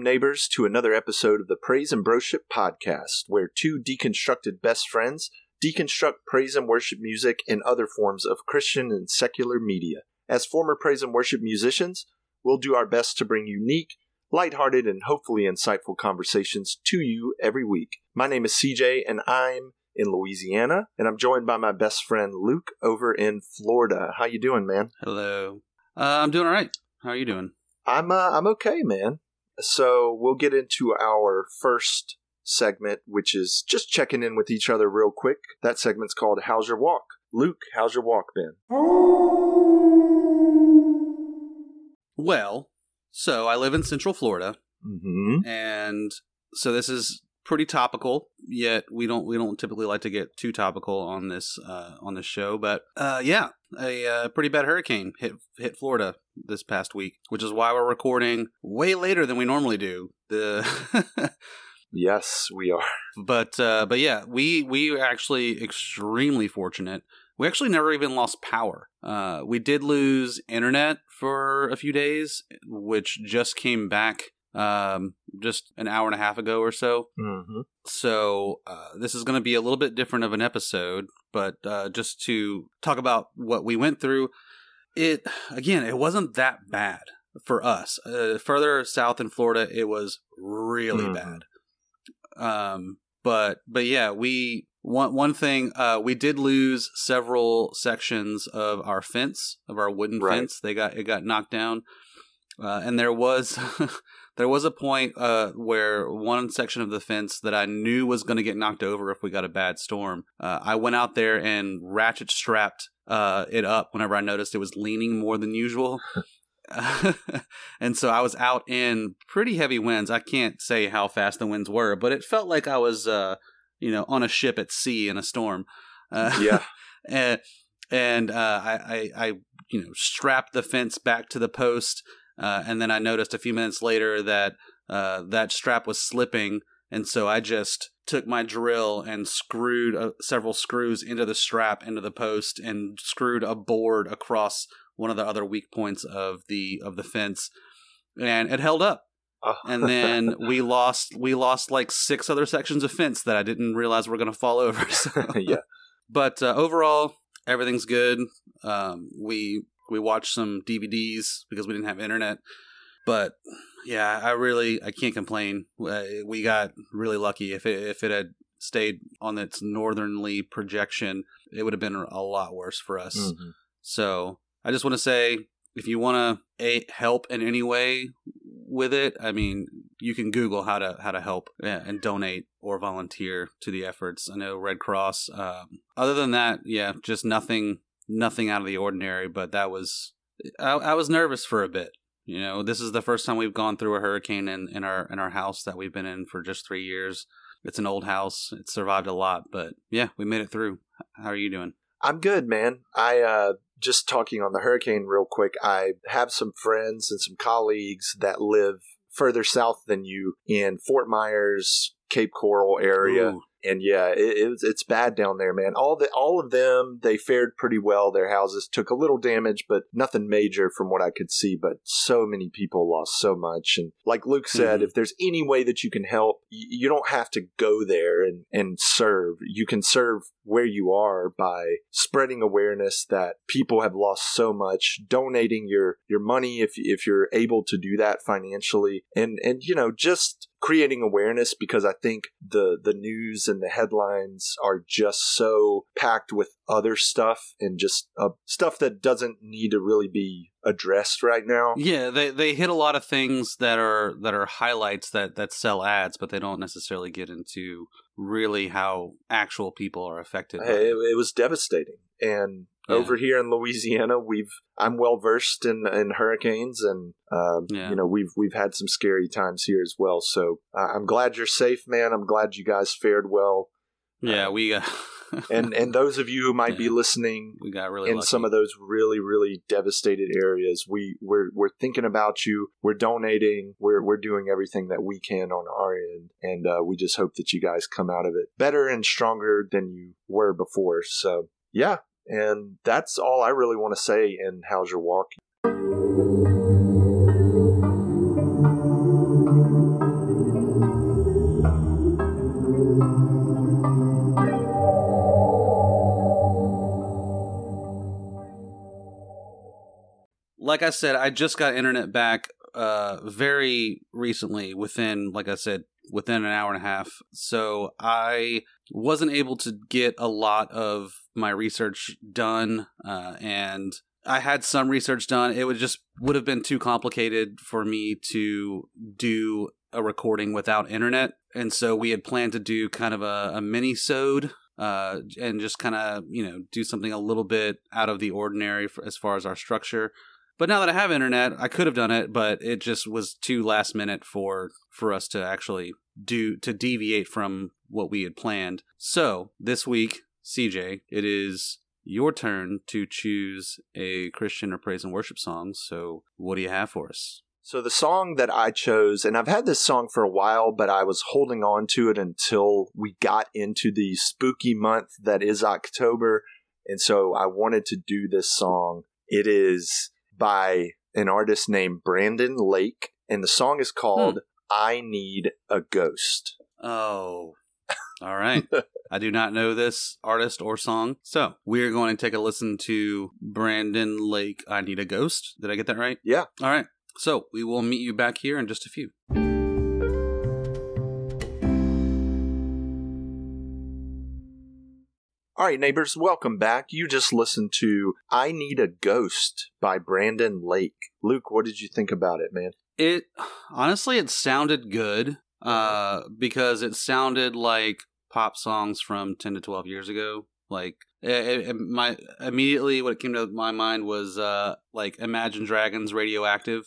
Welcome, neighbors, to another episode of the Praise and Broship podcast, where two deconstructed best friends deconstruct praise and worship music and other forms of Christian and secular media. As former praise and worship musicians, we'll do our best to bring unique, lighthearted, and hopefully insightful conversations to you every week. My name is CJ, and I'm in Louisiana, and I'm joined by my best friend Luke over in Florida. How you doing, man? Hello. Uh, I'm doing all right. How are you doing? I'm uh, I'm okay, man. So we'll get into our first segment, which is just checking in with each other real quick. That segment's called "How's Your Walk." Luke, how's your walk been? Well, so I live in Central Florida, Mm-hmm. and so this is pretty topical. Yet we don't we don't typically like to get too topical on this uh, on this show. But uh, yeah, a uh, pretty bad hurricane hit hit Florida this past week, which is why we're recording way later than we normally do. The Yes, we are. but uh, but yeah, we we were actually extremely fortunate. We actually never even lost power. Uh, we did lose internet for a few days, which just came back um, just an hour and a half ago or so. Mm-hmm. So uh, this is going to be a little bit different of an episode, but uh, just to talk about what we went through, it again, it wasn't that bad for us. Uh, further south in Florida, it was really Mhm. bad. Um, but but yeah, we one one thing uh, we did lose several sections of our fence of our wooden Right. fence. They got it got knocked down, uh, and there was. There was a point uh, where one section of the fence that I knew was going to get knocked over if we got a bad storm. Uh, I went out there and ratchet strapped uh, it up whenever I noticed it was leaning more than usual. and so I was out in pretty heavy winds. I can't say how fast the winds were, but it felt like I was, uh, you know, on a ship at sea in a storm. Uh, Yeah. and and uh, I, I, I, you know, strapped the fence back to the post, uh, and then I noticed a few minutes later that uh, that strap was slipping, and so I just took my drill and screwed uh, several screws into the strap into the post and screwed a board across one of the other weak points of the of the fence, and it held up. Oh. And then we lost we lost like six other sections of fence that I didn't realize were going to fall over. So yeah. but uh, overall everything's good um, we we watched some dvds because we didn't have internet. But yeah i really i can't complain. Uh, we got really lucky. If it if it had stayed on its northernly projection it would have been a lot worse for us. Mhm. so i just want to say if you want to help in any way with it i mean you can google how to how to help and donate or volunteer to the efforts. I know red cross um, other than that yeah just nothing nothing out of the ordinary but that was I, I was nervous for a bit you know this is the first time we've gone through a hurricane in, in our in our house that we've been in for just three years it's an old house it's survived a lot but yeah we made it through how are you doing I'm good, man. I uh just talking on the hurricane real quick. I have some friends and some colleagues that live further south than you in Fort Myers, Cape Coral area. Ooh. And yeah, it, it's it's bad down there, man. All the all of them they fared pretty well. Their houses took a little damage, but nothing major from what I could see. But so many people lost so much, and like Luke said, Mhm. if there's any way that you can help, you don't have to go there and and serve. You can serve where you are by spreading awareness that people have lost so much, donating your your money if if you're able to do that financially, and and you know just creating awareness because I think the the news and the headlines are just so packed with other stuff and just uh, stuff that doesn't need to really be addressed right now. Yeah, they they hit a lot of things that are that are highlights that that sell ads, but they don't necessarily get into really how actual people are affected. it. it was devastating. And Yeah. over here in Louisiana, we've I'm well versed in in hurricanes, and um, Yeah. you know we've we've had some scary times here as well. So uh, I'm glad you're safe, man. I'm glad you guys fared well. Yeah, we uh, And and those of you who might be listening we got really in lucky. some of those really really devastated areas, we we're we're thinking about you. We're donating. We're we're doing everything that we can on our end, and uh, we just hope that you guys come out of it better and stronger than you were before. So yeah, and that's all I really want to say in How's Your Walk? Like I said, I just got internet back uh very recently within like I said within an hour and a half. So I wasn't able to get a lot of my research done uh and I had some research done. It would just would have been too complicated for me to do a recording without internet. And so we had planned to do kind of a, a mini sode uh, and just kind of, you know, do something a little bit out of the ordinary for, as far as our structure. But now that I have internet, I could have done it, but it just was too last minute for for us to actually do to deviate from what we had planned. So this week, CJ, it is your turn to choose a Christian or praise and worship song. So what do you have for us? So the song that I chose, and I've had this song for a while, but I was holding on to it until we got into the spooky month that is October. And so I wanted to do this song. It is by an artist named Brandon Lake, and the song is called hmm. I Need a Ghost. Oh, all right. I do not know this artist or song. So we're going to take a listen to Brandon Lake, I Need a Ghost. Did I get that right? Yeah. All right. So we will meet you back here in just a few. All right, neighbors, welcome back. You just listened to I Need a Ghost by Brandon Lake. Luke, what did you think about it, man? It honestly, it sounded good uh, because it sounded like pop songs from 10 to 12 years ago. Like, it, it, my immediately what came to my mind was uh, like Imagine Dragons Radioactive.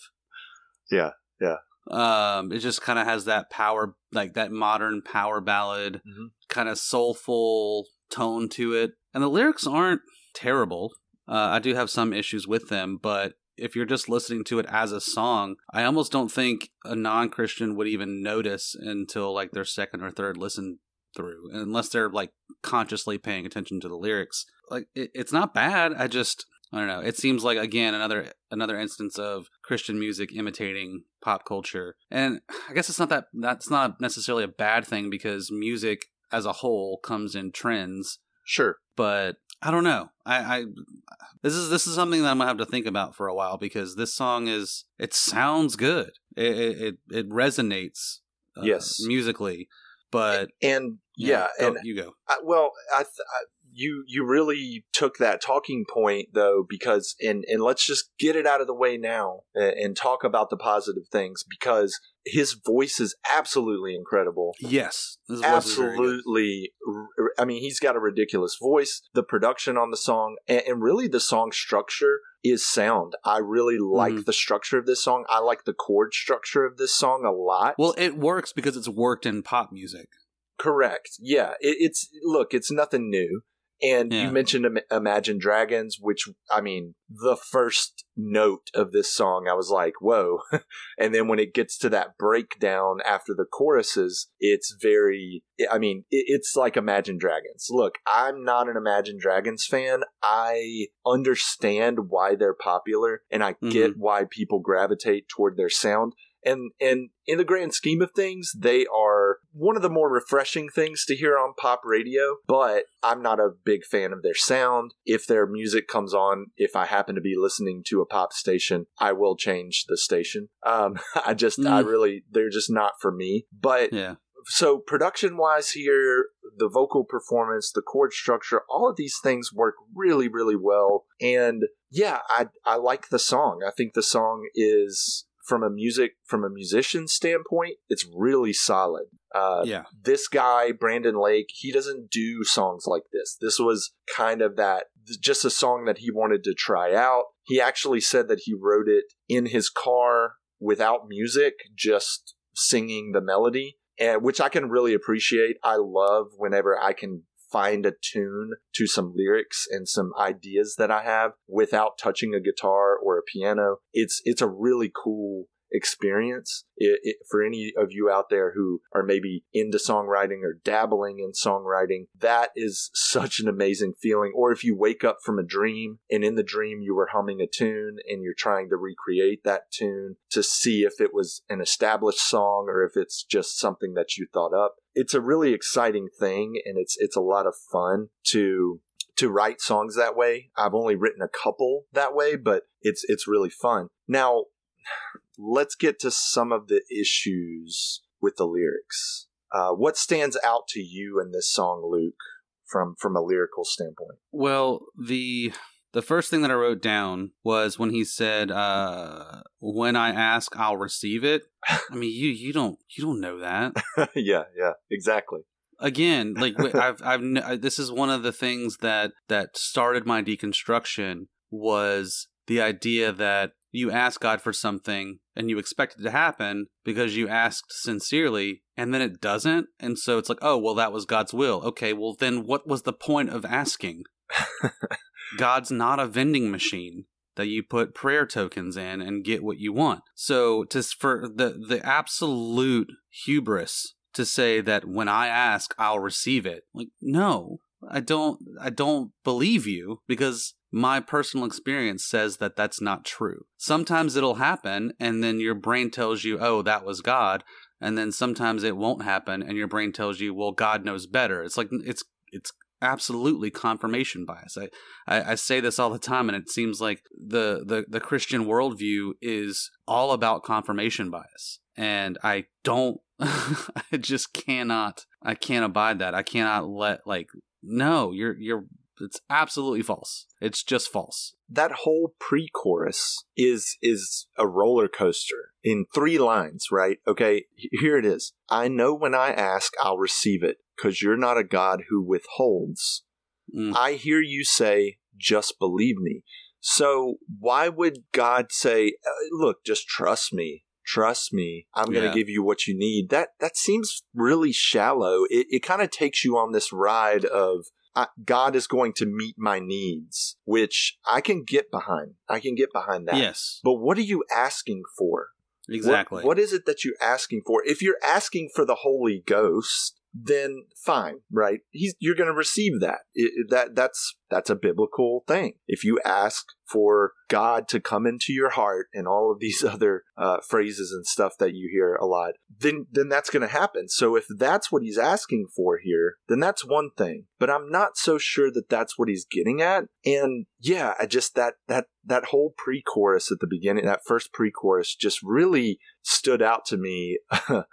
Yeah, yeah. Um, it just kind of has that power, like that modern power ballad, mm-hmm. kind of soulful tone to it. And the lyrics aren't terrible. Uh, I do have some issues with them, but if you're just listening to it as a song, I almost don't think a non Christian would even notice until like their second or third listen through, unless they're like consciously paying attention to the lyrics. Like it, it's not bad. I just I don't know. It seems like again another another instance of Christian music imitating pop culture, and I guess it's not that that's not necessarily a bad thing because music as a whole comes in trends. Sure, but I don't know. I, I this is this is something that I'm gonna have to think about for a while because this song is it sounds good. It it, it resonates. Uh, yes, musically, but and yeah, yeah and you go. I, well, I, th- I you you really took that talking point though because and and let's just get it out of the way now and, and, talk about the positive things because his voice is absolutely incredible. Yes absolutely i mean he's got a ridiculous voice the production on the song and, and really the song structure is sound. I really like mm-hmm. the structure of this song. I like the chord structure of this song a lot. Well it works because it's worked in pop music Correct. Yeah, it, it's look, it's nothing new. And yeah. you mentioned Imagine Dragons, which I mean, the first note of this song, I was like, whoa. and then when it gets to that breakdown after the choruses, it's very, I mean, it's like Imagine Dragons. Look, I'm not an Imagine Dragons fan. I understand why they're popular and I mm-hmm. get why people gravitate toward their sound and and in the grand scheme of things they are one of the more refreshing things to hear on pop radio but i'm not a big fan of their sound. If their music comes on if i happen to be listening to a pop station i will change the station. Um i just mm. i really they're just not for me. But yeah. so production wise here the vocal performance the chord structure all of these things work really really well. And yeah i i like the song. I think the song is from a music from a musician standpoint, it's really solid. Uh, yeah, this guy Brandon Lake, he doesn't do songs like this. This was kind of that just a song that he wanted to try out. He actually said that he wrote it in his car without music, just singing the melody, and which I can really appreciate. I love whenever I can find a tune to some lyrics and some ideas that I have without touching a guitar or a piano. It's it's a really cool experience. It, it, for any of you out there who are maybe into songwriting or dabbling in songwriting, that is such an amazing feeling. Or if you wake up from a dream and in the dream you were humming a tune and you're trying to recreate that tune to see if it was an established song or if it's just something that you thought up. It's a really exciting thing and it's it's a lot of fun to to write songs that way. I've only written a couple that way, but it's it's really fun. Now, let's get to some of the issues with the lyrics. Uh, what stands out to you in this song, Luke, from from a lyrical standpoint? Well, the the first thing that I wrote down was when he said, uh, "When I ask, I'll receive it." I mean, you you don't you don't know that. yeah, yeah, exactly. Again, like I've I've this is one of the things that that started my deconstruction was the idea that you ask God for something and you expect it to happen because you asked sincerely and then it doesn't. And so it's like, oh, well, that was God's will. Okay, well, then what was the point of asking? God's not a vending machine that you put prayer tokens in and get what you want. So to for the the absolute hubris to say that when I ask I'll receive it. Like no, I don't I don't believe you because my personal experience says that that's not true. Sometimes it'll happen and then your brain tells you, "Oh, that was God." And then sometimes it won't happen and your brain tells you, "Well, God knows better." It's like it's it's absolutely confirmation bias. I, I, I, say this all the time, and it seems like the, the, the Christian worldview is all about confirmation bias. And I don't, I just cannot, I can't abide that. I cannot let, like, no, you're, you're, it's absolutely false. It's just false. That whole pre-chorus is is a roller coaster in three lines, right? Okay, here it is. I know when I ask, I'll receive it because you're not a God who withholds. Mm. I hear you say, just believe me. So why would God say, uh, look, just trust me? Trust me. I'm going to give you what you need. That that seems really shallow. It, it kind of takes you on this ride of God is going to meet my needs, which I can get behind. I can get behind that. Yes. But what are you asking for? Exactly. What, what is it that you're asking for? If you're asking for the Holy Ghost, then fine, right? He's you're going to receive that. It, that that's that's a biblical thing. If you ask for God to come into your heart and all of these other uh, phrases and stuff that you hear a lot, then then that's going to happen. So if that's what he's asking for here, then that's one thing. But I'm not so sure that that's what he's getting at. And yeah, I just that that that whole pre-chorus at the beginning, that first pre-chorus, just really stood out to me uh,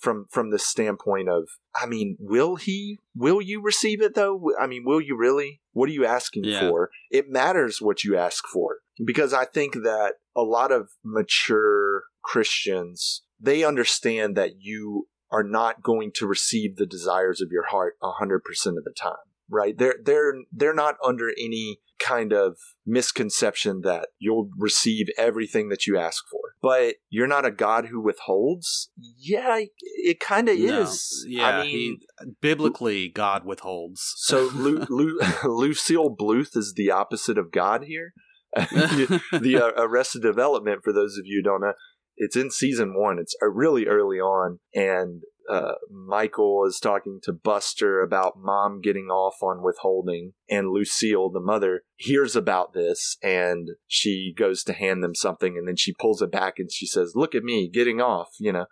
from from the standpoint of, I mean, will he? Will you receive it though? I mean, will you really? What are you asking yeah. for? It matters what you ask for because I think that a lot of mature Christians they understand that you are not going to receive the desires of your heart 100% of the time right they're they're they're not under any kind of misconception that you'll receive everything that you ask for. But you're not a God who withholds. Yeah, it kind of no. is. Yeah, I mean, he, biblically, God withholds. So Lu, Lu, Lucille Bluth is the opposite of God here. the uh, Arrested Development, for those of you who don't know, it's in season one. It's uh, really early on, and uh, Michael is talking to Buster about mom getting off on withholding, and Lucille, the mother, hears about this and she goes to hand them something, and then she pulls it back and she says, "Look at me getting off," you know.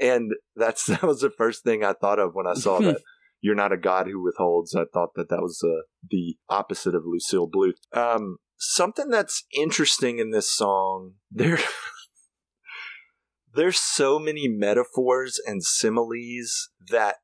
And that's that was the first thing I thought of when I saw that. You're not a god who withholds. I thought that that was uh, the opposite of Lucille Bluth. Um, something that's interesting in this song, there there's so many metaphors and similes that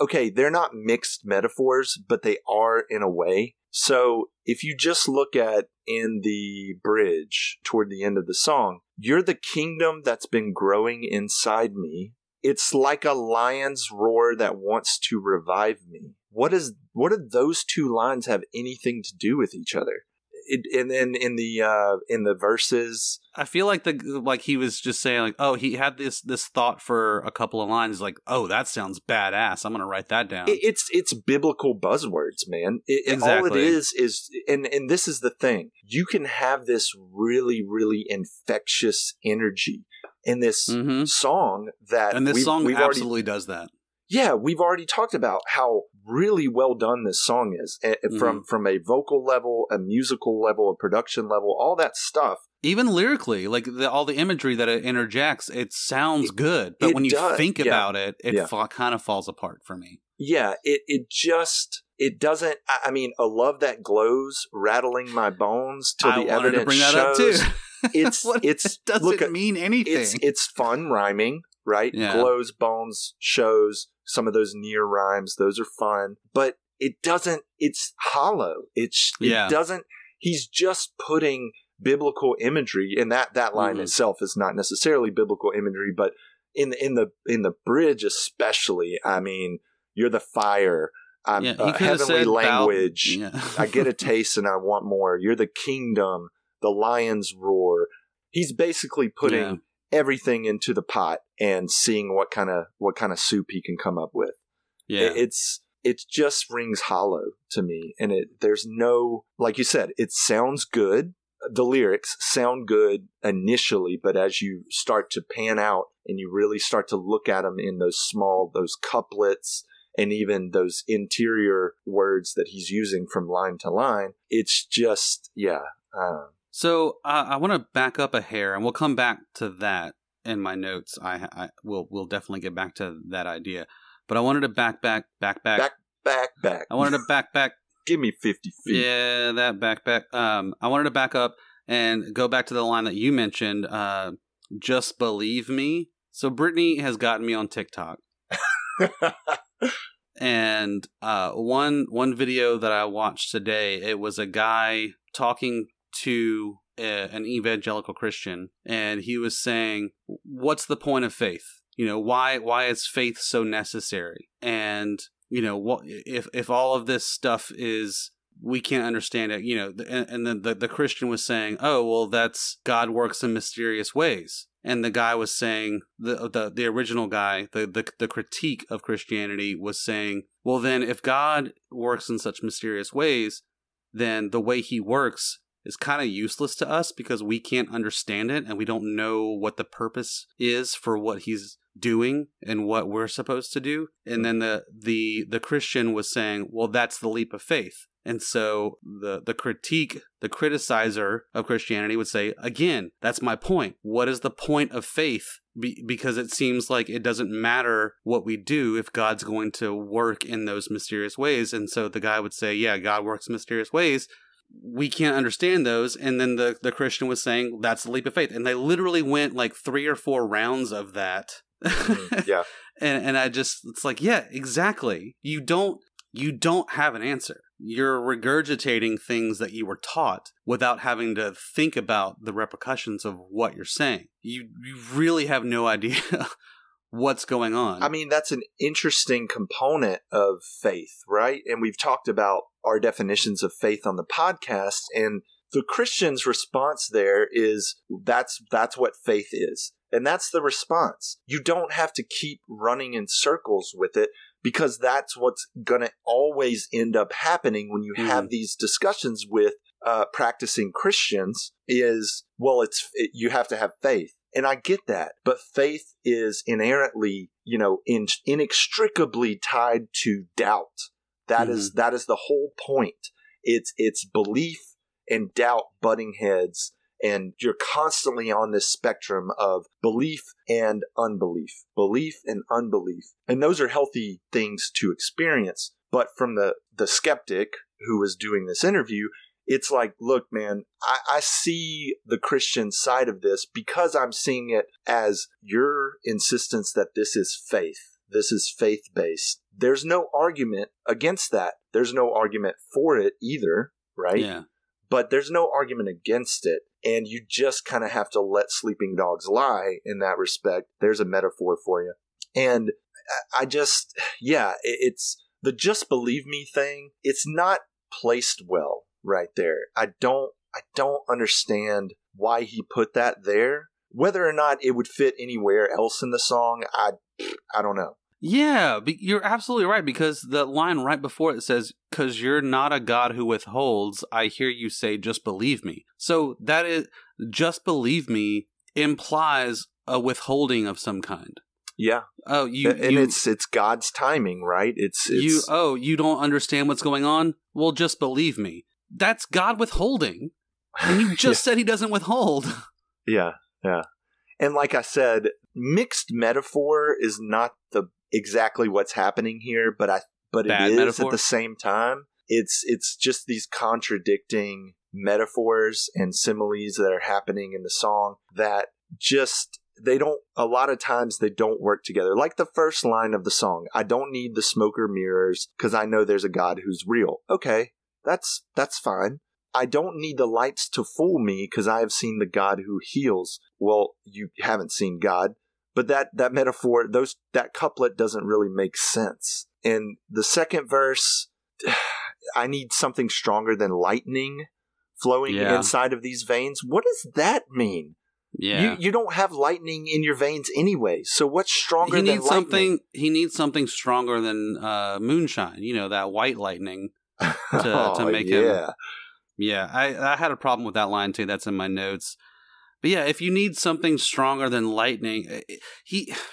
okay they're not mixed metaphors but they are in a way. So if you just look at in the bridge toward the end of the song you're the kingdom that's been growing inside me. It's like a lion's roar that wants to revive me. What is what do those two lines have anything to do with each other it, and then in the uh in the verses. I feel like the like he was just saying like oh he had this this thought for a couple of lines like oh that sounds badass. I'm gonna write that down. It, it's it's biblical buzzwords man. It, exactly. all it is is and and this is the thing. You can have this really really infectious energy in this mm-hmm. song that and this we've, song we've absolutely already, does that. Yeah, we've already talked about how really well done this song is mm-hmm. from from a vocal level, a musical level, a production level, all that stuff. Even lyrically, like the, all the imagery that it interjects, it sounds good, but when you does. think yeah. about it, it yeah. fa- kind of falls apart for me. Yeah, it it just it doesn't. I mean, a love that glows, rattling my bones till the evidence to bring that shows. up too. It's it's it doesn't look mean anything. it's it's fun rhyming, right? Yeah. Glows, bones, shows. Some of those near rhymes, those are fun, but it doesn't. It's hollow. It's Yeah. it doesn't. He's just putting biblical imagery, and that that line Mhm. itself is not necessarily biblical imagery, but in the in the in the bridge especially. I mean, you're the fire. I'm yeah, uh, heavenly language. Yeah. I get a taste and I want more. You're the kingdom, the lion's roar. He's basically putting Yeah. Everything into the pot and seeing what kind of what kind of soup he can come up with. yeah. It- it's it just rings hollow to me, and it there's no like you said, it sounds good. The lyrics sound good initially, but as you start to pan out and you really start to look at them in those small those couplets and even those interior words that he's using from line to line, it's just yeah. Uh, So uh, I want to back up a hair, and we'll come back to that in my notes. I, I will we'll definitely get back to that idea, but I wanted to back back back back. Back- back back. I wanted to back back. give me fifty feet. Yeah, that back back. Um, I wanted to back up and go back to the line that you mentioned. Uh, just believe me. So Brittany has gotten me on TikTok. and uh, one one video that I watched today, it was a guy talking to a, an evangelical Christian, and he was saying, "What's the point of faith? You know, why why is faith so necessary? And you know, what if if all of this stuff is we can't understand it? You know, and, and then the the Christian was saying, "Oh, well, that's God works in mysterious ways." and the guy was saying the the, the original guy the, the the critique of christianity was saying well then if god works in such mysterious ways then the way he works is kind of useless to us because we can't understand it and we don't know what the purpose is for what he's doing and what we're supposed to do and then the the the christian was saying well that's the leap of faith and so the the critique, the criticizer of Christianity would say, again, that's my point. What is the point of faith? Be- because it seems like it doesn't matter what we do if God's going to work in those mysterious ways. And so the guy would say, yeah, God works mysterious ways. We can't understand those. And then the, the Christian was saying, that's the leap of faith. And they literally went like three or four rounds of that. Mm, yeah. and and I just it's like yeah exactly you don't you don't have an answer you're regurgitating things that you were taught without having to think about the repercussions of what you're saying you you really have no idea what's going on I mean, that's an interesting component of faith, right? And we've talked about our definitions of faith on the podcast, and the Christian's response there is that's that's what faith is. And that's the response. You don't have to keep running in circles with it because that's what's going to always end up happening when you have these discussions with uh, practicing Christians is well it's it, you have to have faith and I get that but faith is inherently you know in, inextricably tied to doubt. That is mm-hmm. that is the whole point. It's it's belief and doubt butting heads and you're constantly on this spectrum of belief and unbelief belief and unbelief. And those are healthy things to experience but from the the skeptic who was doing this interview it's like look man I, I see the christian side of this because i'm seeing it as your insistence that this is faith. This is faith based there's no argument against that. There's no argument for it either right? Yeah. But there's no argument against it. And you just kind of have to let sleeping dogs lie in that respect. There's a metaphor for you. And i just yeah it's the just believe me thing it's not placed well right there i don't i don't understand why he put that there whether or not it would fit anywhere else in the song i i don't know Yeah, you're absolutely right because the line right before it says, "Cause you're not a God who withholds." I hear you say, "Just believe me." So that is, "Just believe me" implies a withholding of some kind. yeah Oh, you, and you, it's it's god's timing right it's, it's you, oh, you don't understand what's going on. Well, just believe me. That's God withholding, and you just said He doesn't withhold. Yeah, yeah. And like I said, mixed metaphor is not the exactly what's happening here, but I but Bad it is metaphor? at the same time. It's it's just these contradicting metaphors and similes that are happening in the song that just they don't a lot of times they don't work together like the first line of the song i don't need the smoker mirrors because i know there's a god who's real okay that's that's fine i don't need the lights to fool me because i have seen the god who heals well you haven't seen god but that that metaphor those that couplet doesn't really make sense and the second verse i need something stronger than lightning flowing Yeah. inside of these veins what does that mean Yeah. you you don't have lightning in your veins anyway. So what's stronger he than needs lightning? something he needs something stronger than uh, moonshine, you know, that white lightning. To oh, make him- yeah. Yeah, I, I had a problem with that line too. That's in my notes. But yeah, if you need something stronger than lightning, eh, eh, he.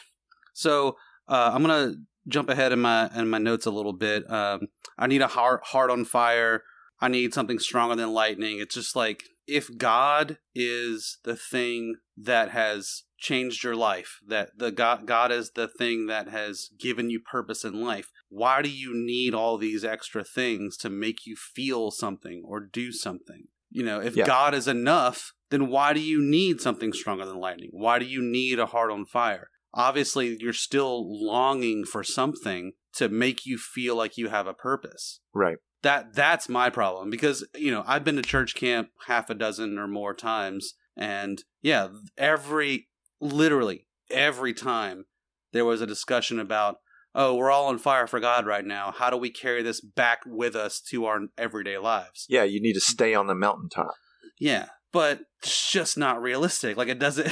So uh, I'm gonna jump ahead in my in my notes a little bit. Um, I need a heart heart on fire. I need something stronger than lightning. It's just like if God is the thing that has changed your life, that the God God is the thing that has given you purpose in life. Why do you need all these extra things to make you feel something or do something? You know, if Yeah. God is enough, then why do you need something stronger than lightning? Why do you need a heart on fire? Obviously, you're still longing for something to make you feel like you have a purpose Right. that that's my problem because you know I've been to church camp half a dozen or more times and yeah every literally every time there was a discussion about oh we're all on fire for God right now how do we carry this back with us to our everyday lives Yeah, you need to mm-hmm. stay on the mountaintop. yeah but it's just not realistic like it doesn't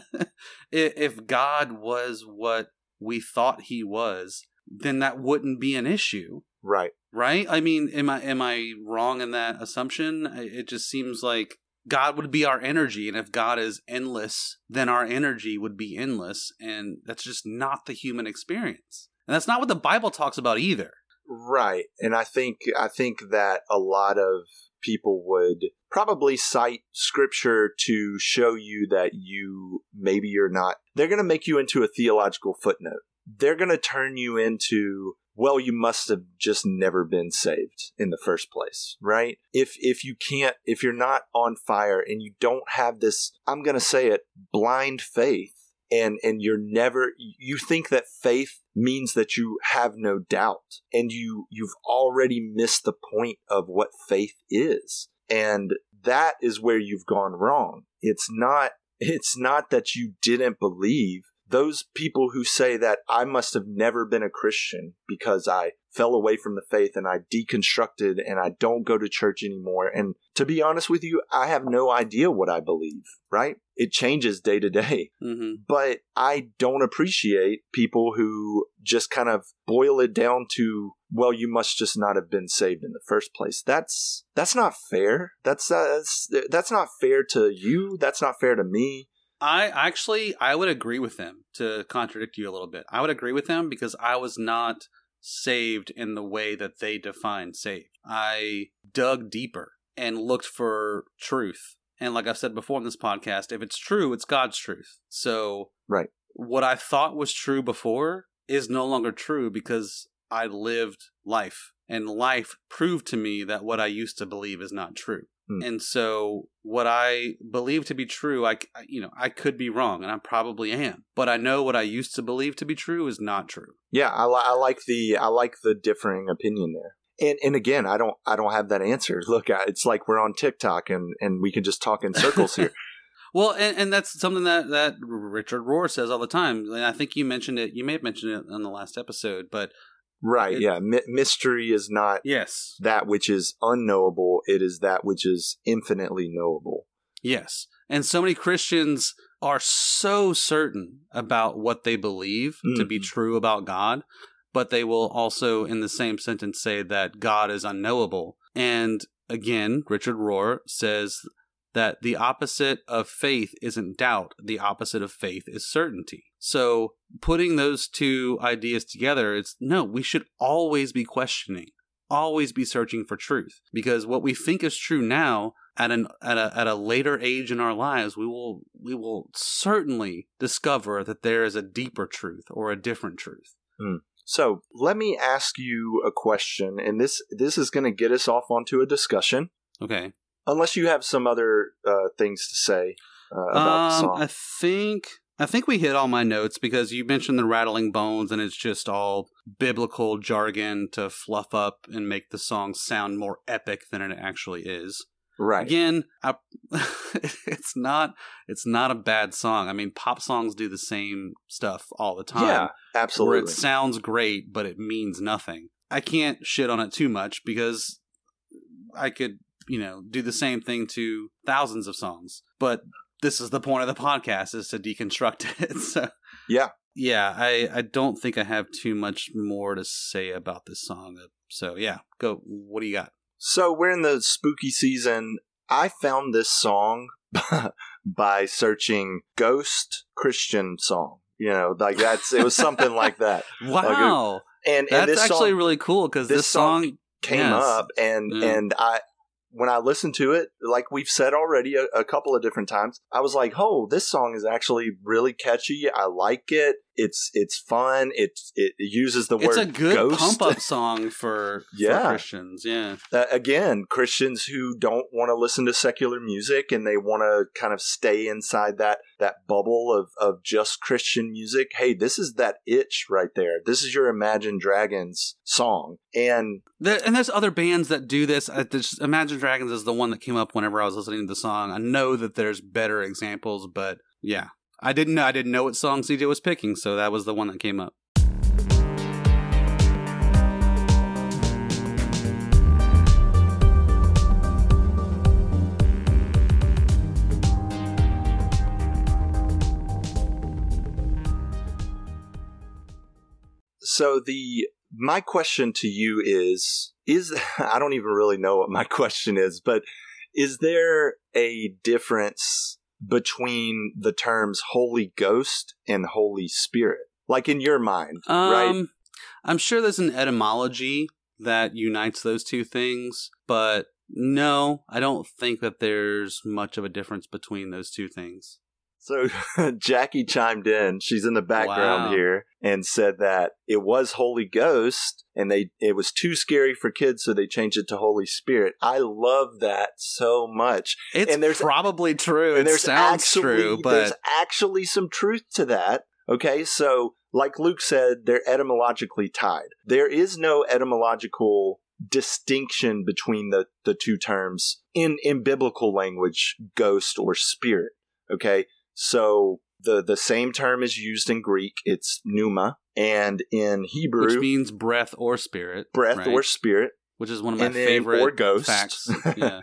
if God was what we thought he was then that wouldn't be an issue Right. right? I mean, am I am I wrong in that assumption? It just seems like God would be our energy, and if God is endless, then our energy would be endless, and that's just not the human experience. And that's not what the Bible talks about either. Right. And I think I think that a lot of people would probably cite scripture to show you that you maybe you're not they're going to make you into a theological footnote. They're going to turn you into well you must have just never been saved in the first place, right? If if you can't if you're not on fire and you don't have this I'm going to say it blind faith and and you're never you think that faith means that you have no doubt and you you've already missed the point of what faith is and that is where you've gone wrong it's not it's not that you didn't believe those people who say that I must have never been a Christian because I fell away from the faith and I deconstructed and I don't go to church anymore. And to be honest with you, I have no idea what I believe, right? It changes day to day. Hmm but I don't appreciate people who just kind of boil it down to well you must just not have been saved in the first place. That's that's not fair. That's that's, that's not fair to you. That's not fair to me I actually I would agree with them to contradict you a little bit. I would agree with them because I was not saved in the way that they define saved. I dug deeper and looked for truth. And like I've said before in this podcast, if it's true, it's God's truth. So Right. what I thought was true before is no longer true because I lived life and life proved to me that what I used to believe is not true. Hmm. And so what I believe to be true, I, you know, I could be wrong and I probably am. But I know what I used to believe to be true is not true. yeah I, li- I like the i like the differing opinion there and and again i don't i don't have that answer look I- it's like we're on tiktok and and we can just talk in circles here Well, and, and that's something that, that Richard Rohr says all the time. And I think you mentioned it. You may have mentioned it on the last episode, but right It- yeah My- mystery is not yes, that which is unknowable it is that which is infinitely knowable yes. And so many Christians are so certain about what they believe to be Mhm. true about God, but they will also, in the same sentence, say that God is unknowable. And again, Richard Rohr says that the opposite of faith isn't doubt, the opposite of faith is certainty. So, putting those two ideas together, it's no, we should always be questioning, always be searching for truth, because what we think is true now at an at a at a later age in our lives, we will we will certainly discover that there is a deeper truth or a different truth. Hmm. So let me ask you a question, and this this is going to get us off onto a discussion. Okay. Unless you have some other uh, things to say uh, about the Um, song. I think I think we hit all my notes because you mentioned the rattling bones, and it's just all biblical jargon to fluff up and make the song sound more epic than it actually is. right. Again, I, it's not it's not a bad song. I mean, pop songs do the same stuff all the time. Yeah, where absolutely. it sounds great, but it means nothing. I can't shit on it too much because I could, you know, do the same thing to thousands of songs. But this is the point of the podcast is to deconstruct it. so Yeah. yeah, I I don't think I have too much more to say about this song. So yeah, go. What do you got? So we're in the spooky season. I found this song by searching ghost Christian song. You know, like that's it was something like that. Wow, And that's and this actually song really cool because this this, song, came yes. up and Yeah. and I when I listened to it, like we've said already a, a couple of different times, I was like, "Oh, this song is actually really catchy. I like it. It's it's fun. It it uses the It's word It's a good ghost. pump up song for, Yeah. for Christians. Yeah. uh, again, Christians who don't want to listen to secular music and they want to kind of stay inside that that bubble of of just Christian music. Hey, this is that itch right there. This is your Imagine Dragons song, and There, and there's other bands that do this. Imagine Dragons is the one that came up whenever I was listening to the song. I know that there's better examples, but yeah, I didn't know. I didn't know what song CJ was picking, so that was the one that came up. so the my question to you is is I don't even really know what my question is, but is there a difference between the terms Holy Ghost and Holy Spirit? Like in your mind, right? Um, I'm sure there's an etymology that unites those two things, but no, I don't think that there's much of a difference between those two things. So Jackie chimed in. She's in the background Wow. here and said that it was Holy Ghost and they it was too scary for kids, so they changed it to Holy Spirit. I love that so much. It's And there's- probably true. and it sounds actually, true, but there's actually some truth to that. Okay, so like Luke said, they're etymologically tied. There is no etymological distinction between the, the two terms in, in biblical language, ghost or spirit. Okay, so the, the same term is used in Greek, it's pneuma, and in Hebrew, which means breath or spirit, breath right? or spirit. which is one of my and favorite or ghost. facts. Yeah.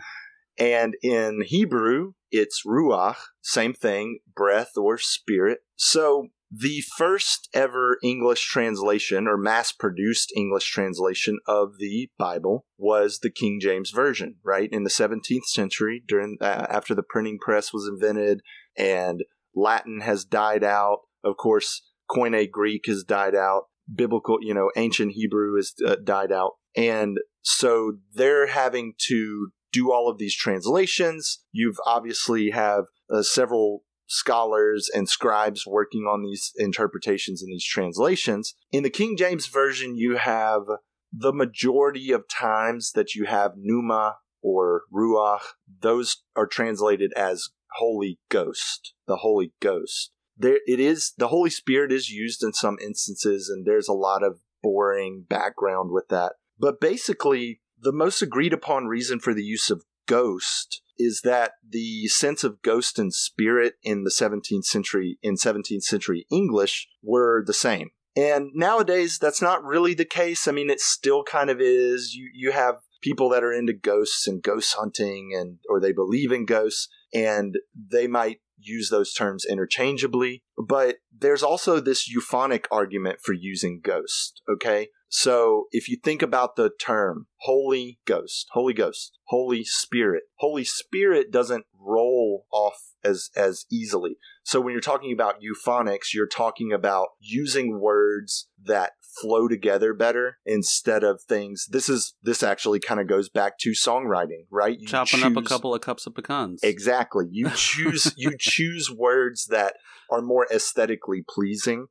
And in Hebrew, it's ruach, same thing, breath or spirit. So the first ever English translation or mass produced English translation of the Bible was the King James Version, right? In the 17th century, during uh, after the printing press was invented and Latin has died out. Of course, Koine Greek has died out. Biblical, you know, ancient Hebrew has uh, died out. And so they're having to do all of these translations. You've obviously have uh, several scholars and scribes working on these interpretations and these translations. In the King James version, you have the majority of times that you have pneuma or ruach, those are translated as Holy Ghost, the Holy Ghost. There it is the Holy Spirit is used in some instances and there's a lot of boring background with that. But basically, the most agreed upon reason for the use of ghost is that the sense of ghost and spirit in the 17th century in 17th century English were the same. And nowadays that's not really the case. I mean it still kind of is. You you have people that are into ghosts and ghost hunting and or they believe in ghosts and they might use those terms interchangeably, but there's also this euphonic argument for using ghost, okay? So if you think about the term Holy Ghost, Holy Ghost, Holy Spirit, Holy Spirit doesn't roll off as as easily. So when you're talking about euphonics, you're talking about using words that flow together better instead of things. This is this actually kind of goes back to songwriting, right? You Chopping up a couple of cups of pecans. Exactly. You choose you choose words that are more aesthetically pleasing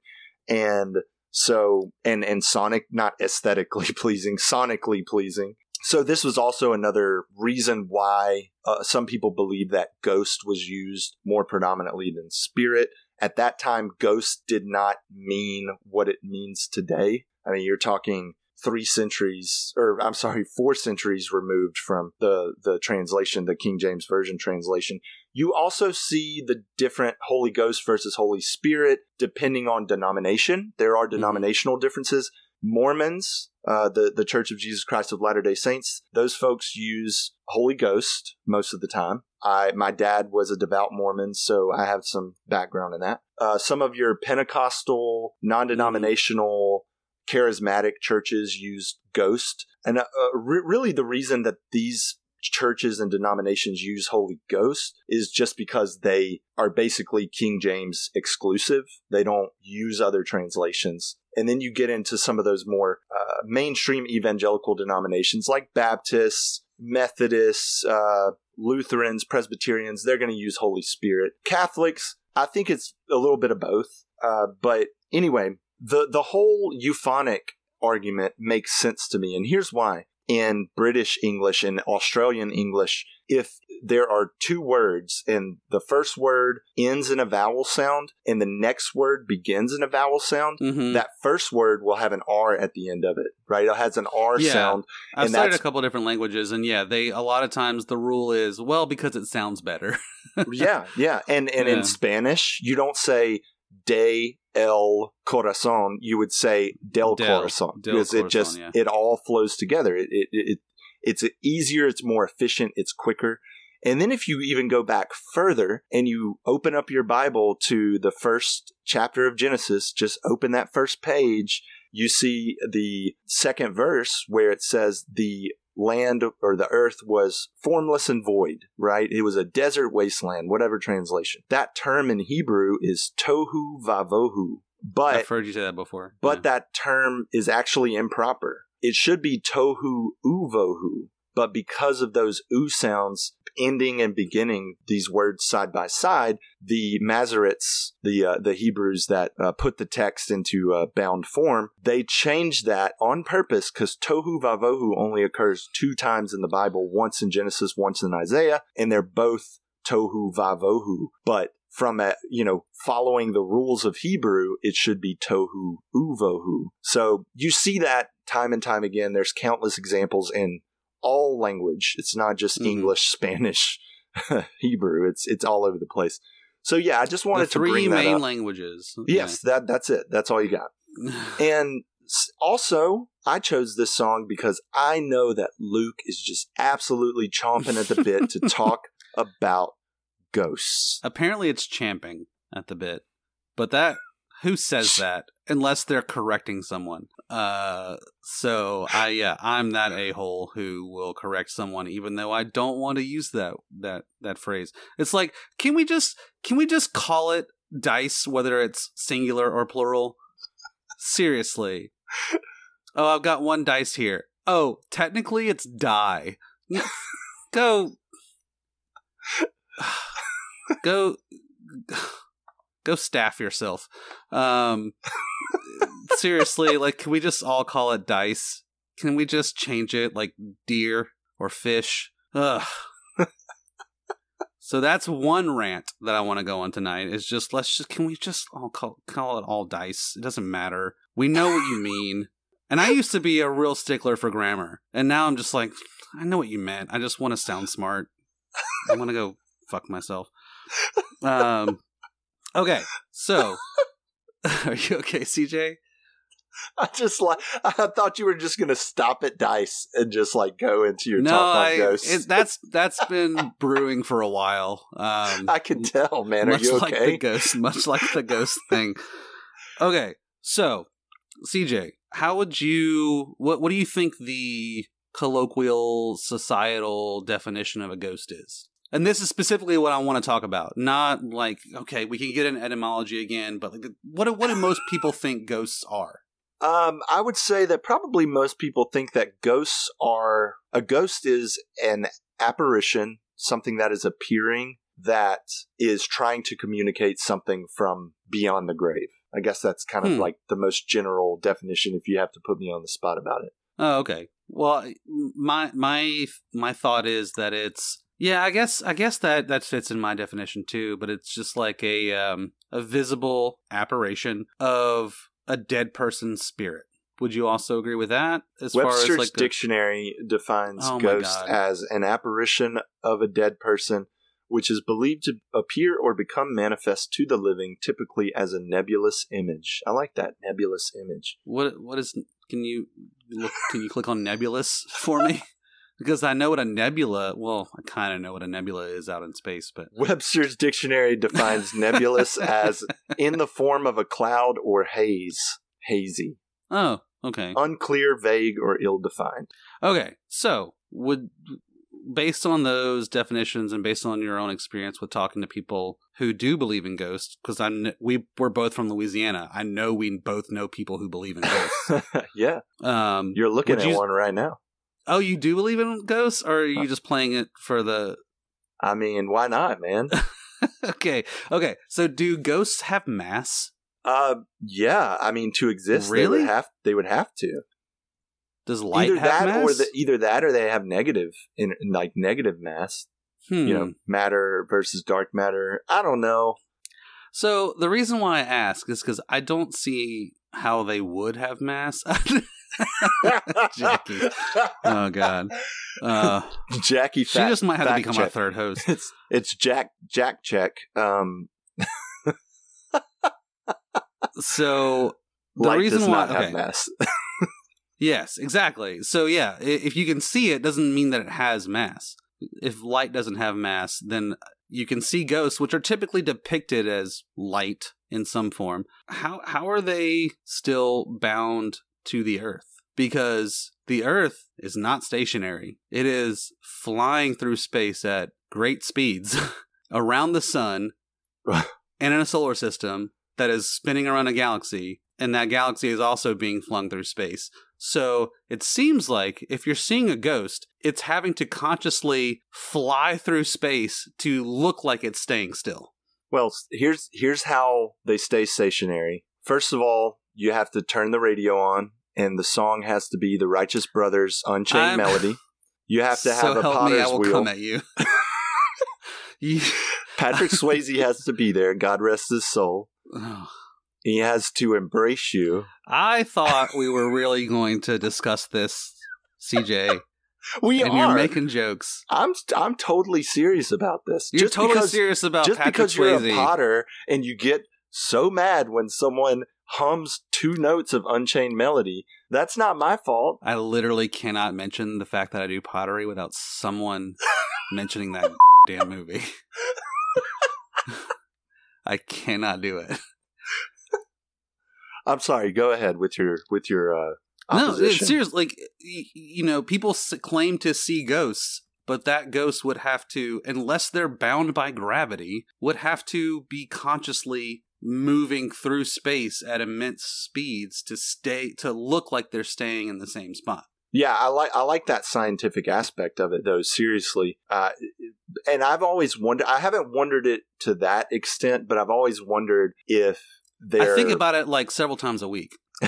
and So and and sonic not aesthetically pleasing, sonically pleasing. So this was also another reason why uh, some people believe that ghost was used more predominantly than spirit. At that time, ghost did not mean what it means today. I mean, you're talking three centuries, or I'm sorry, four centuries removed from the the translation, the King James Version translation. You also see the different Holy Ghost versus Holy Spirit depending on denomination. There are denominational mm-hmm. differences. Mormons, uh, the the Church of Jesus Christ of Latter Day Saints, those folks use Holy Ghost most of the time. I my dad was a devout Mormon, so I have some background in that. Uh, some of your Pentecostal, non-denominational, charismatic churches use Ghost, and uh, re- really the reason that these churches and denominations use Holy Ghost is just because they are basically King James exclusive. They don't use other translations. And then you get into some of those more uh, mainstream evangelical denominations like Baptists, Methodists, uh, Lutherans, Presbyterians. They're going to use Holy Spirit. Catholics, I think it's a little bit of both. Uh, but anyway, the the whole euphonic argument makes sense to me, and here's why in British English and Australian English if there are two words and the first word ends in a vowel sound and the next word begins in a vowel sound, mm-hmm. that first word will have an R at the end of it, right? It has an R yeah. sound. I've studied a couple different languages and yeah, they a lot of times the rule is well because it sounds better. yeah, yeah. And and yeah. in Spanish, you don't say de el corazon, you would say del, del corazon del because corazon, it just yeah. it all flows together. It, it, it it's easier, it's more efficient, it's quicker. And then if you even go back further and you open up your Bible to the first chapter of Genesis, just open that first page, you see the second verse where it says the land or the earth was formless and void, right? It was a desert wasteland, whatever translation. That term in Hebrew is tohu vavohu. But I've heard you say that before. But yeah. that term is actually improper. It should be tohu uvohu. But because of those u sounds, ending and beginning these words side by side, the Masoretes, the uh, the Hebrews that uh, put the text into uh, bound form, they changed that on purpose because tohu vavohu only occurs two times in the Bible, once in Genesis, once in Isaiah, and they're both tohu vavohu. But from a, you know following the rules of Hebrew, it should be tohu uvohu. So you see that time and time again. There's countless examples in all language. It's not just mm-hmm. English, Spanish, Hebrew. It's it's all over the place. So yeah, I just wanted the three to bring main languages. Yes, that that's it. That's all you got. and also, I chose this song because I know that Luke is just absolutely chomping at the bit to talk about ghosts. Apparently, it's champing at the bit, but that who says that unless they're correcting someone? Uh, so I yeah, I'm that a hole who will correct someone even though I don't want to use that that that phrase. It's like, can we just can we just call it dice, whether it's singular or plural? Seriously. Oh, I've got one dice here. Oh, technically it's die. Go go go staff yourself. Um, seriously, like, can we just all call it dice? Can we just change it like deer or fish? Ugh. so that's one rant that I want to go on tonight. Is just let's just can we just all call call it all dice? It doesn't matter. We know what you mean. And I used to be a real stickler for grammar, and now I'm just like, I know what you meant. I just want to sound smart. I want to go fuck myself. Um, Okay, so are you okay, CJ? I just like I thought you were just gonna stop at dice and just like go into your no, talk on I, ghosts. It, that's that's been brewing for a while. Um, I can tell, man. Are much you okay? Like the ghost, much like the ghost thing. Okay, so CJ, how would you? What What do you think the colloquial societal definition of a ghost is? And this is specifically what I want to talk about. Not like, okay, we can get an etymology again, but like, what what do most people think ghosts are? Um, I would say that probably most people think that ghosts are a ghost is an apparition, something that is appearing that is trying to communicate something from beyond the grave. I guess that's kind of Hmm. like the most general definition if you have to put me on the spot about it. Oh, okay. Well, my my my thought is that it's yeah. I guess I guess that that fits in my definition too. But it's just like a um a visible apparition of a dead person's spirit. Would you also agree with that? As Webster's far as like a- dictionary defines Oh ghost as an apparition of a dead person which is believed to appear or become manifest to the living, typically as a nebulous image. I like that nebulous image. what what is can you look, can you click on nebulous for me? Because I know what a nebula. Well, I kind of know what a nebula is out in space, but Webster's dictionary defines nebulous as in the form of a cloud or haze, hazy, oh, okay. unclear, vague, or ill defined. Okay, so would based on those definitions and based on your own experience with talking to people who do believe in ghosts, because I'm we we're both from Louisiana, I know we both know people who believe in ghosts. yeah, um, you're looking at you- one right now. Oh, you do believe in ghosts, or are Uh, you just playing it for the? I mean, why not, man? okay, okay. So do ghosts have mass? Uh, yeah. I mean, to exist, they Really? would have they would have to Does light either have that mass? or the, either that or they have negative in like negative mass. Hmm. You know, matter versus dark matter. I don't know. So the reason why I ask is because I don't see how they would have mass. Jackie. oh God. Uh, Jackie, she fact- just might have to become our third host. It's it's Jack Jack check. Um, So the light reason does why, not okay. have mass. yes, exactly. So yeah, if you can see it, doesn't mean that it has mass. If light doesn't have mass, then you can see ghosts, which are typically depicted as light in some form. How how are they still bound to the earth? Because the earth is not stationary. It is flying through space at great speeds around the sun and in a solar system that is spinning around a galaxy, and that galaxy is also being flung through space. So it seems like if you're seeing a ghost, it's having to consciously fly through space to look like it's staying still. Well, here's here's how they stay stationary. First of all, you have to turn the radio on, and the song has to be the Righteous Brothers' Unchained I'm- Melody. You have to have so a potter's me, I will wheel. come at you. You- Patrick Swayze has to be there. God rest his soul. He has to embrace you. I thought we were really going to discuss this, CJ, We and are. you're making jokes. I'm I'm totally serious about this. You're just totally because, serious about just Patrick because you're a Potter and you get so mad when someone hums two notes of Unchained Melody, that's not my fault. I literally cannot mention the fact that I do pottery without someone mentioning that damn movie. I cannot do it. I'm sorry. Go ahead with your with your uh, No, opposition. it's serious. Like y- you know, people s- claim to see ghosts, but that ghost would have to, unless they're bound by gravity, would have to be consciously moving through space at immense speeds to stay to look like they're staying in the same spot. Yeah, I like I like that scientific aspect of it though. Seriously, uh, and I've always wondered. I haven't wondered it to that extent, but I've always wondered if they're I think about it like several times a week.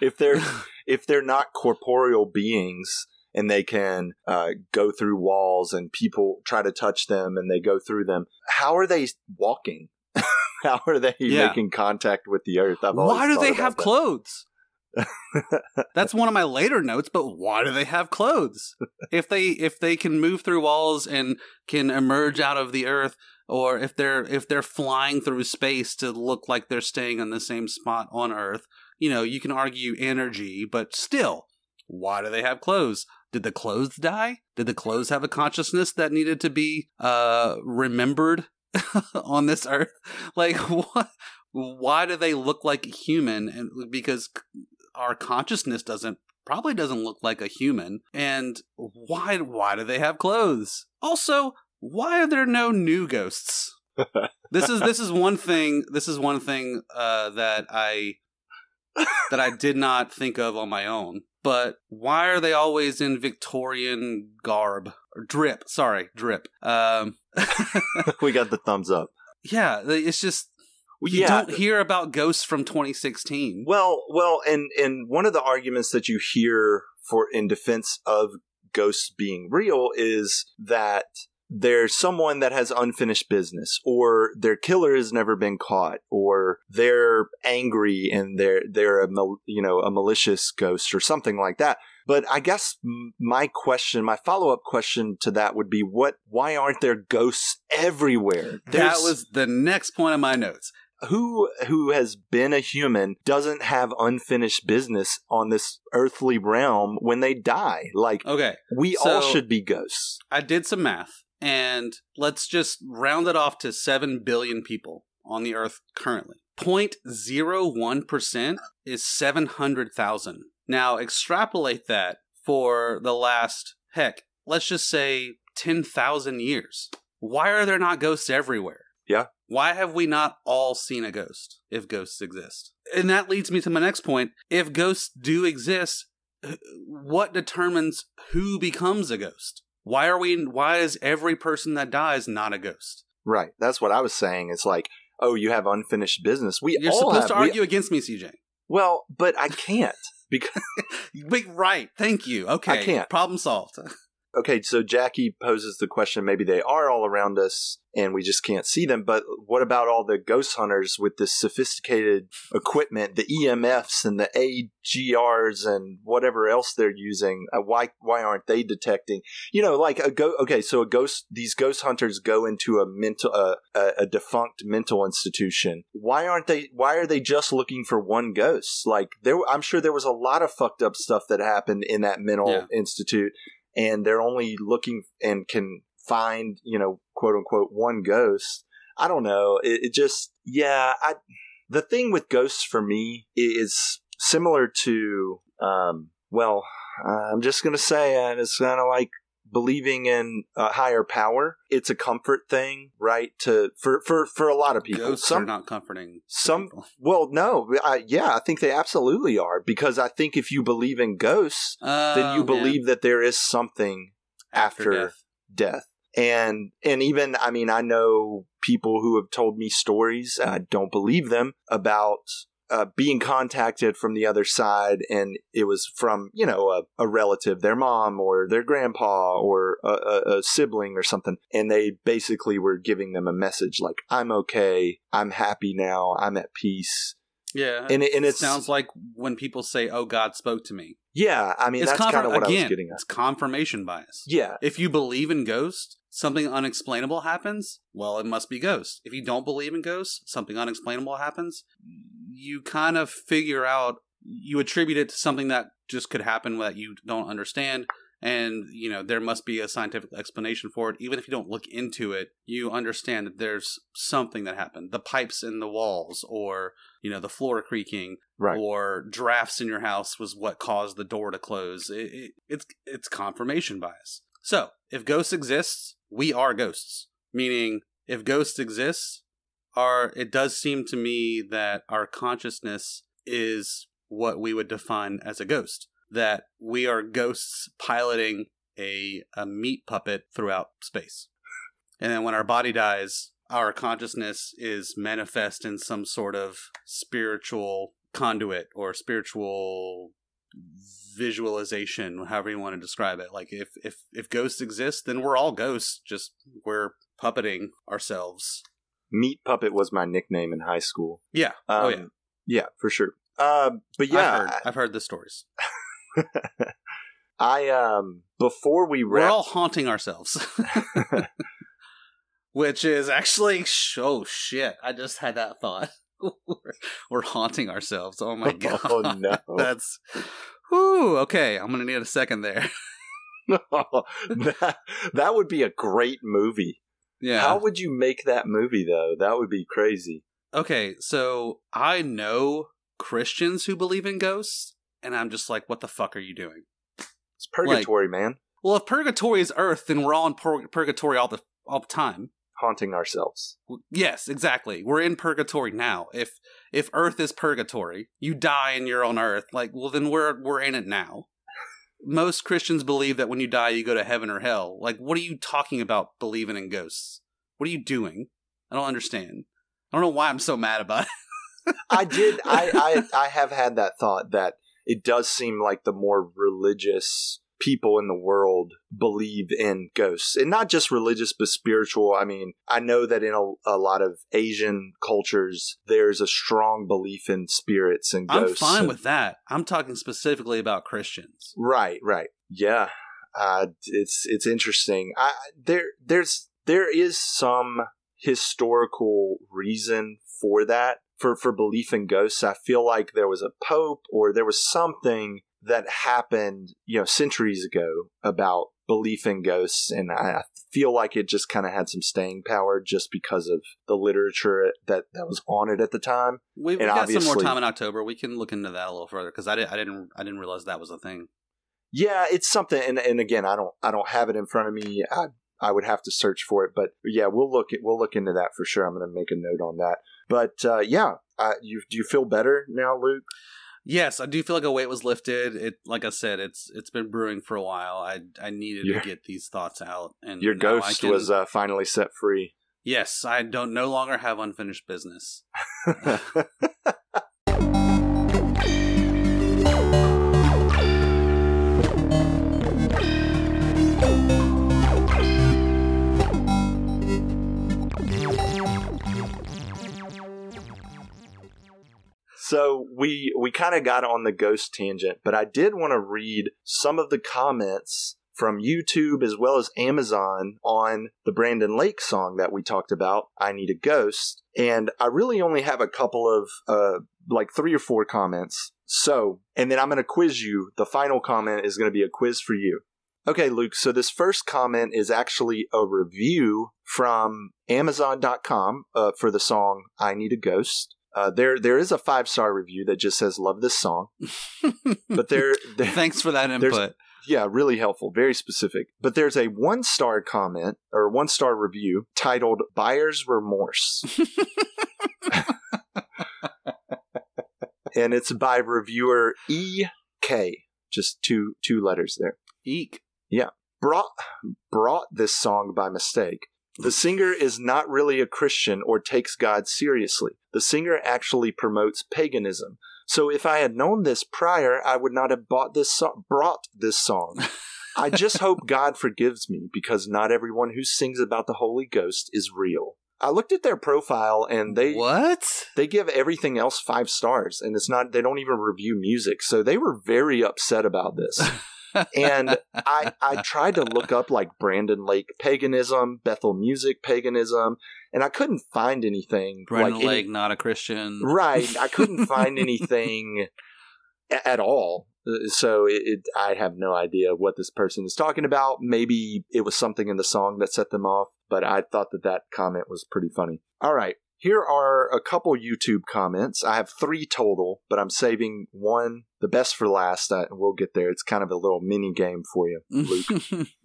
if they're if they're not corporeal beings and they can uh, go through walls and people try to touch them and they go through them. How are they walking? How are they Yeah. making contact with the earth? I've why do they have that. clothes? That's one of my later notes, but why do they have clothes? If they if they can move through walls and can emerge out of the earth or if they're if they're flying through space to look like they're staying in the same spot on earth, you know, you can argue energy, but still, why do they have clothes? Did the clothes die? Did the clothes have a consciousness that needed to be uh remembered on this earth? Like what why do they look like human? And because our consciousness doesn't probably doesn't look like a human. And why why do they have clothes? Also why are there no new ghosts? This is this is one thing this is one thing uh, that i that i did not think of on my own. But why are they always in victorian garb or drip sorry drip um we got the thumbs up. yeah it's just You yeah. don't hear about ghosts from 2016. Well, well, and and one of the arguments that you hear for in defense of ghosts being real is that there's someone that has unfinished business or their killer has never been caught or they're angry and they're they're a you know a malicious ghost or something like that but i guess my question my follow-up question to that would be what why aren't there ghosts everywhere that was the next point of my notes. who who has been a human doesn't have unfinished business on this earthly realm when they die like Okay, we all should be ghosts I did some math, and let's just round it off to 7 billion people on the earth currently. 0.01% is 700,000. Now, extrapolate that for the last, heck, let's just say 10,000 years. Why are there not ghosts everywhere? Yeah. Why have we not all seen a ghost if ghosts exist? And that leads me to my next point. If ghosts do exist, what determines who becomes a ghost? Why are we why is every person that dies not a ghost? right that's what i was saying it's like oh you have unfinished business we You're supposed have, to we- argue against me, CJ. well but i can't because right, thank you. Okay. I can't. Problem solved. okay so jackie poses the question maybe they are all around us and we just can't see them but what about all the ghost hunters with this sophisticated equipment the emfs and the agrs and whatever else they're using? Uh, why why aren't they detecting? You know like a go okay so a ghost these ghost hunters go into a mental uh, a, a defunct mental institution. Why aren't they why are they just looking for one ghost? Like there i'm sure there was a lot of fucked up stuff that happened in that mental Yeah. institute and they're only looking and can find you know quote unquote one ghost. I don't know. It, it just yeah i the thing with ghosts for me is similar to um well i'm just gonna say it. It's kind of like believing in a higher power it's a comfort thing right to for for for a lot of people Ghosts some are not comforting. some- people. well no I, yeah i think they absolutely are because i think if you believe in ghosts then you Oh, man. believe that there is something after, death. death. And and even I mean I know people who have told me stories and I mm. don't believe them about uh, being contacted from the other side and it was from you know a, a relative their mom or their grandpa or a, a, a sibling or something and they basically were giving them a message like i'm okay i'm happy now i'm at peace Yeah. and it, and it it sounds like when people say, "Oh, God spoke to me." Yeah i mean it's that's confirm- kind of what i was getting at It's confirmation bias. yeah If you believe in ghosts, something unexplainable happens, well, it must be ghosts. If you don't believe in ghosts, something unexplainable happens, you kind of figure out, you attribute it to something that just could happen that you don't understand. And, you know, there must be a scientific explanation for it. Even if you don't look into it, you understand that there's something that happened. The pipes in the walls, or, you know, the floor creaking, right or drafts in your house was what caused the door to close. It, it, it's it's confirmation bias. So if ghosts exist we are ghosts. Meaning, if ghosts exist our it does seem to me that our consciousness is what we would define as a ghost. That we are ghosts piloting a a meat puppet throughout space, and then when our body dies, our consciousness is manifest in some sort of spiritual conduit or spiritual visualization however you want to describe it. Like if if if ghosts exist then we're all ghosts just we're puppeting ourselves. Meat puppet was my nickname in high school. Yeah. Um, oh yeah. Yeah, for sure. Uh, but I've, yeah, heard, I've heard the stories I um before we we're all haunting ourselves. Which is actually oh shit. I just had that thought. We're, we're haunting ourselves. Oh my god. oh no, that's whoo okay. I'm gonna need a second there. That that would be a great movie. yeah. How would you make that movie though? That would be crazy. Okay, so I know Christians who believe in ghosts, and I'm just like, what the fuck are you doing? It's purgatory, man. Well, if purgatory is Earth, then we're all in pur- purgatory all the all the time. Haunting ourselves. Yes, exactly. We're in purgatory now. If if Earth is purgatory, you die and you're on Earth. Like, well, then we're we're in it now. Most Christians believe that when you die, you go to heaven or hell. Like, what are you talking about? Believing in ghosts? What are you doing? I don't understand. I don't know why I'm so mad about it. I did. I, I I have had that thought that it does seem like the more religious people in the world believe in ghosts. And not just religious but spiritual. I mean i know that in a, a lot of asian cultures there's a strong belief in spirits and ghosts I'm fine and- with that. I'm talking specifically about Christians. right right. Yeah. Uh, it's it's interesting. I, there there's there is some historical reason for that for for belief in ghosts i feel like there was a pope or there was something that happened you know centuries ago about belief in ghosts and i feel like it just kind of had some staying power just because of the literature that that was on it at the time We've And got some more time in October. We can look into that a little further because I, did, I didn't I didn't realize that was a thing. Yeah, it's something, and, and again, I don't, I don't have it in front of me. I, I would have to search for it, but yeah, we'll look, at, we'll look into that for sure. I'm going to make a note on that. But uh, yeah, uh, you do you feel better now, Luke? Yes, I do feel like a weight was lifted. It, like I said, it's it's been brewing for a while. I I needed Your- to get these thoughts out, and Your ghost can- was uh, finally set free. yes. I don't no longer have unfinished business. so we we kind of got on the ghost tangent, but I did want to read some of the comments from YouTube as well as Amazon on the Brandon Lake song that we talked about, I Need a Ghost. And I really only have a couple of, uh, like three or four comments. So, and then I'm going to quiz you. The final comment is going to be a quiz for you. Okay, Luke. So this first comment is actually a review from Amazon.com uh, for the song "I Need a Ghost." Uh, there, there is a five star review that just says "Love this song," but there, there Thanks for that input. yeah, really helpful, very specific. But there's a one star comment or one star review titled "Buyer's Remorse," and it's by reviewer E K, just two two letters there. Eek. Yeah. Brought brought this song by mistake. The singer is not really a Christian or takes God seriously. The singer actually promotes paganism. So if I had known this prior, I would not have bought this so- brought this song. I just hope God forgives me because not everyone who sings about the Holy Ghost is real. I looked at their profile and they what? they give everything else 5 stars and it's not they don't even review music. So they were very upset about this and I I tried to look up like Brandon Lake paganism, Bethel music paganism, and I couldn't find anything. Brandon like any- Lake, not a Christian. right? I couldn't find anything a- at all. Uh, So it, it, I have no idea what this person is talking about. Maybe it was something in the song that set them off, but I thought that that comment was pretty funny. All right. Here are a couple YouTube comments. I have three total, but I'm saving one, the best for last. Uh, we'll get there. It's kind of a little mini game for you. Luke.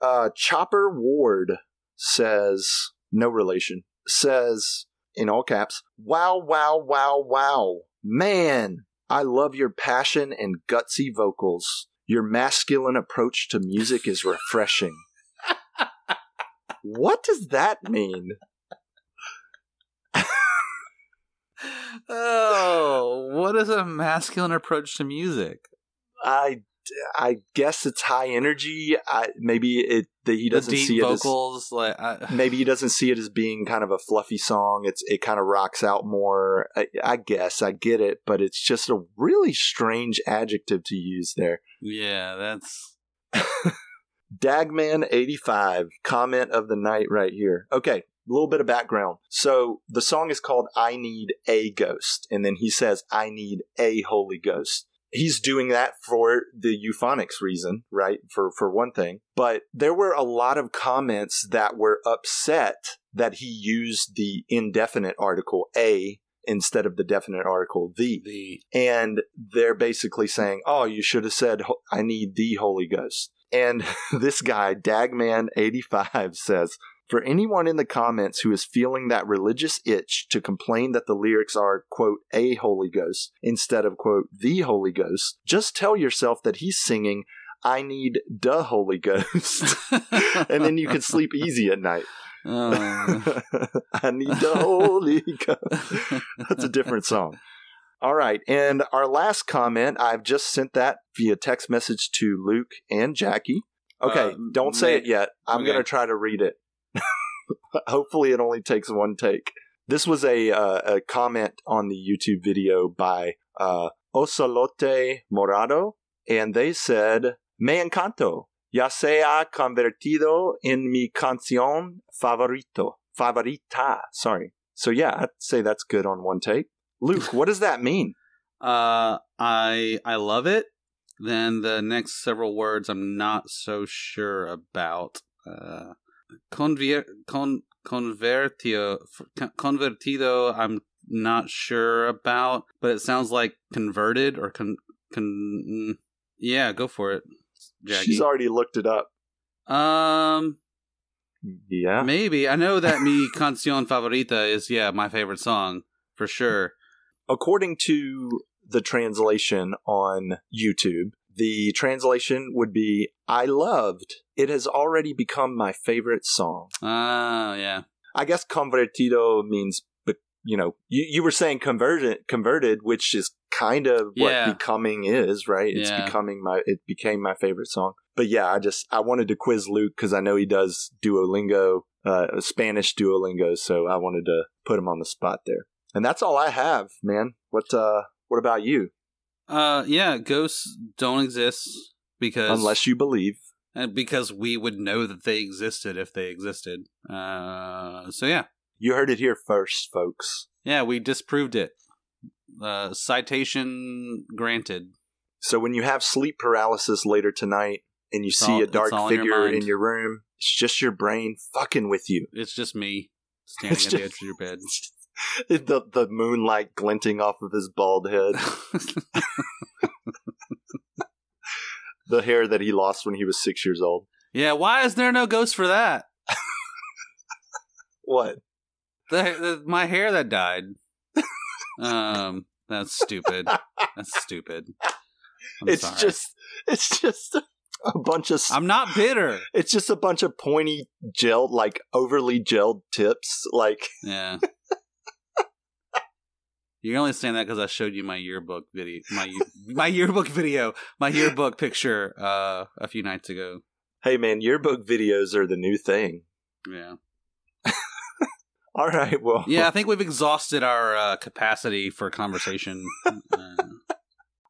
Uh, Chopper Ward says, no relation, says in all caps, wow, wow, wow, wow. Man, I love your passion and gutsy vocals. Your masculine approach to music is refreshing. what does that mean? Oh, what is a masculine approach to music? I, I guess it's high energy. I, maybe it that he doesn't see it as like I, maybe he doesn't see it as being kind of a fluffy song. It's it kind of rocks out more. I, I guess I get it, but it's just a really strange adjective to use there. yeah, that's Dagman eighty five comment of the night right here. Okay, a little bit of background. So the song is called "I Need a Ghost," and then he says, "I need a Holy Ghost." He's doing that for the euphonics reason, right? For for one thing. But there were a lot of comments that were upset that he used the indefinite article a instead of the definite article the. the And they're basically saying, "Oh, you should have said I need the Holy Ghost." And this guy, Dagman85, says, for anyone in the comments who is feeling that religious itch to complain that the lyrics are, quote, a Holy Ghost instead of, quote, the Holy Ghost, just tell yourself that he's singing, I need the Holy Ghost. and then you can sleep easy at night. Oh. I need the Holy Ghost. That's a different song. All right. And our last comment, I've just sent that via text message to Luke and Jackie. Okay. Uh, don't say may- it yet. I'm okay. going to try to read it. Hopefully, it only takes one take. This was a, uh, a comment on the YouTube video by uh, Osalote Morado, and they said, Me encanto. Ya se ha convertido en mi canción favorito. Favorita. Sorry. So, yeah, I'd say that's good on one take. Luke, what does that mean? Uh, I I love it. Then the next several words I'm not so sure about. Uh, convier con convertio convertido. I'm not sure about, but it sounds like converted or con con. mm, Yeah, go for it, Jackie. She's already looked it up. um, Yeah. maybe I know that mi canción favorita is yeah my favorite song for sure. According to the translation on YouTube, the translation would be I loved. It has already become my favorite song. Ah, yeah. I guess convertido means, but you know, you, you were saying converted, converted, which is kind of what Yeah. becoming is, right? It's Yeah. becoming my, it became my favorite song. But yeah, I just, I wanted to quiz Luke because I know he does Duolingo, uh, Spanish Duolingo. So I wanted to put him on the spot there. And that's all I have, man. What, uh, what about you? Uh, yeah, ghosts don't exist because Unless you believe. and because we would know that they existed if they existed. Uh, so yeah, You heard it here first, folks. yeah, we disproved it. Uh, citation granted. So when you have sleep paralysis later tonight and you It's see all- a dark it's all in your figure in your room, it's just your brain fucking with you. It's just me standing It's at the edge of your bed. the the moonlight glinting off of his bald head, the hair that he lost when he was six years old. yeah, why is there no ghost for that? What? The, the my hair that died. um, that's stupid. That's stupid. I'm it's sorry. just it's just a bunch of I'm not bitter. it's just a bunch of pointy gelled like overly gelled tips like Yeah. You can only saying that because I showed you my yearbook video, my my yearbook video, my yearbook picture uh, a few nights ago. hey man yearbook videos are the new thing Yeah, all right well yeah. I think we've exhausted our uh, capacity for conversation. Uh,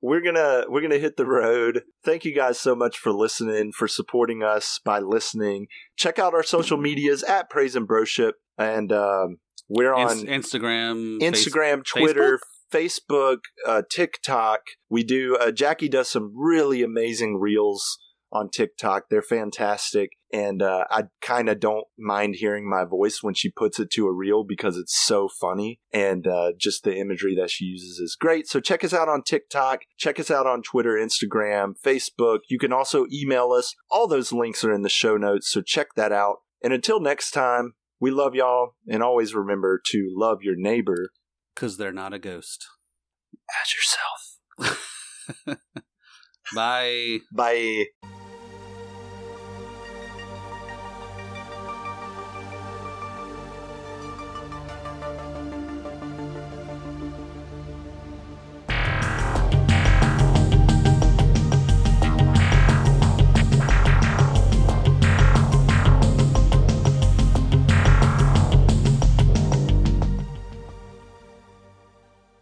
we're gonna we're gonna hit the road thank you guys so much for listening for supporting us by listening check out our social medias at praise and broship and um, we're on Inst- Instagram, instagram twitter facebook, uh, tiktok. We do uh, jackie does some really amazing reels on tiktok. They're fantastic. And uh, i kind of don't mind hearing my voice when she puts it to a reel because it's so funny. And uh, just the imagery that she uses is great. So check us out on tiktok. Check us out on twitter instagram facebook. You can also email us. All those links are in the show notes. So check that out. And until next time we love y'all and always remember to love your neighbor because they're not a ghost. as yourself Bye. bye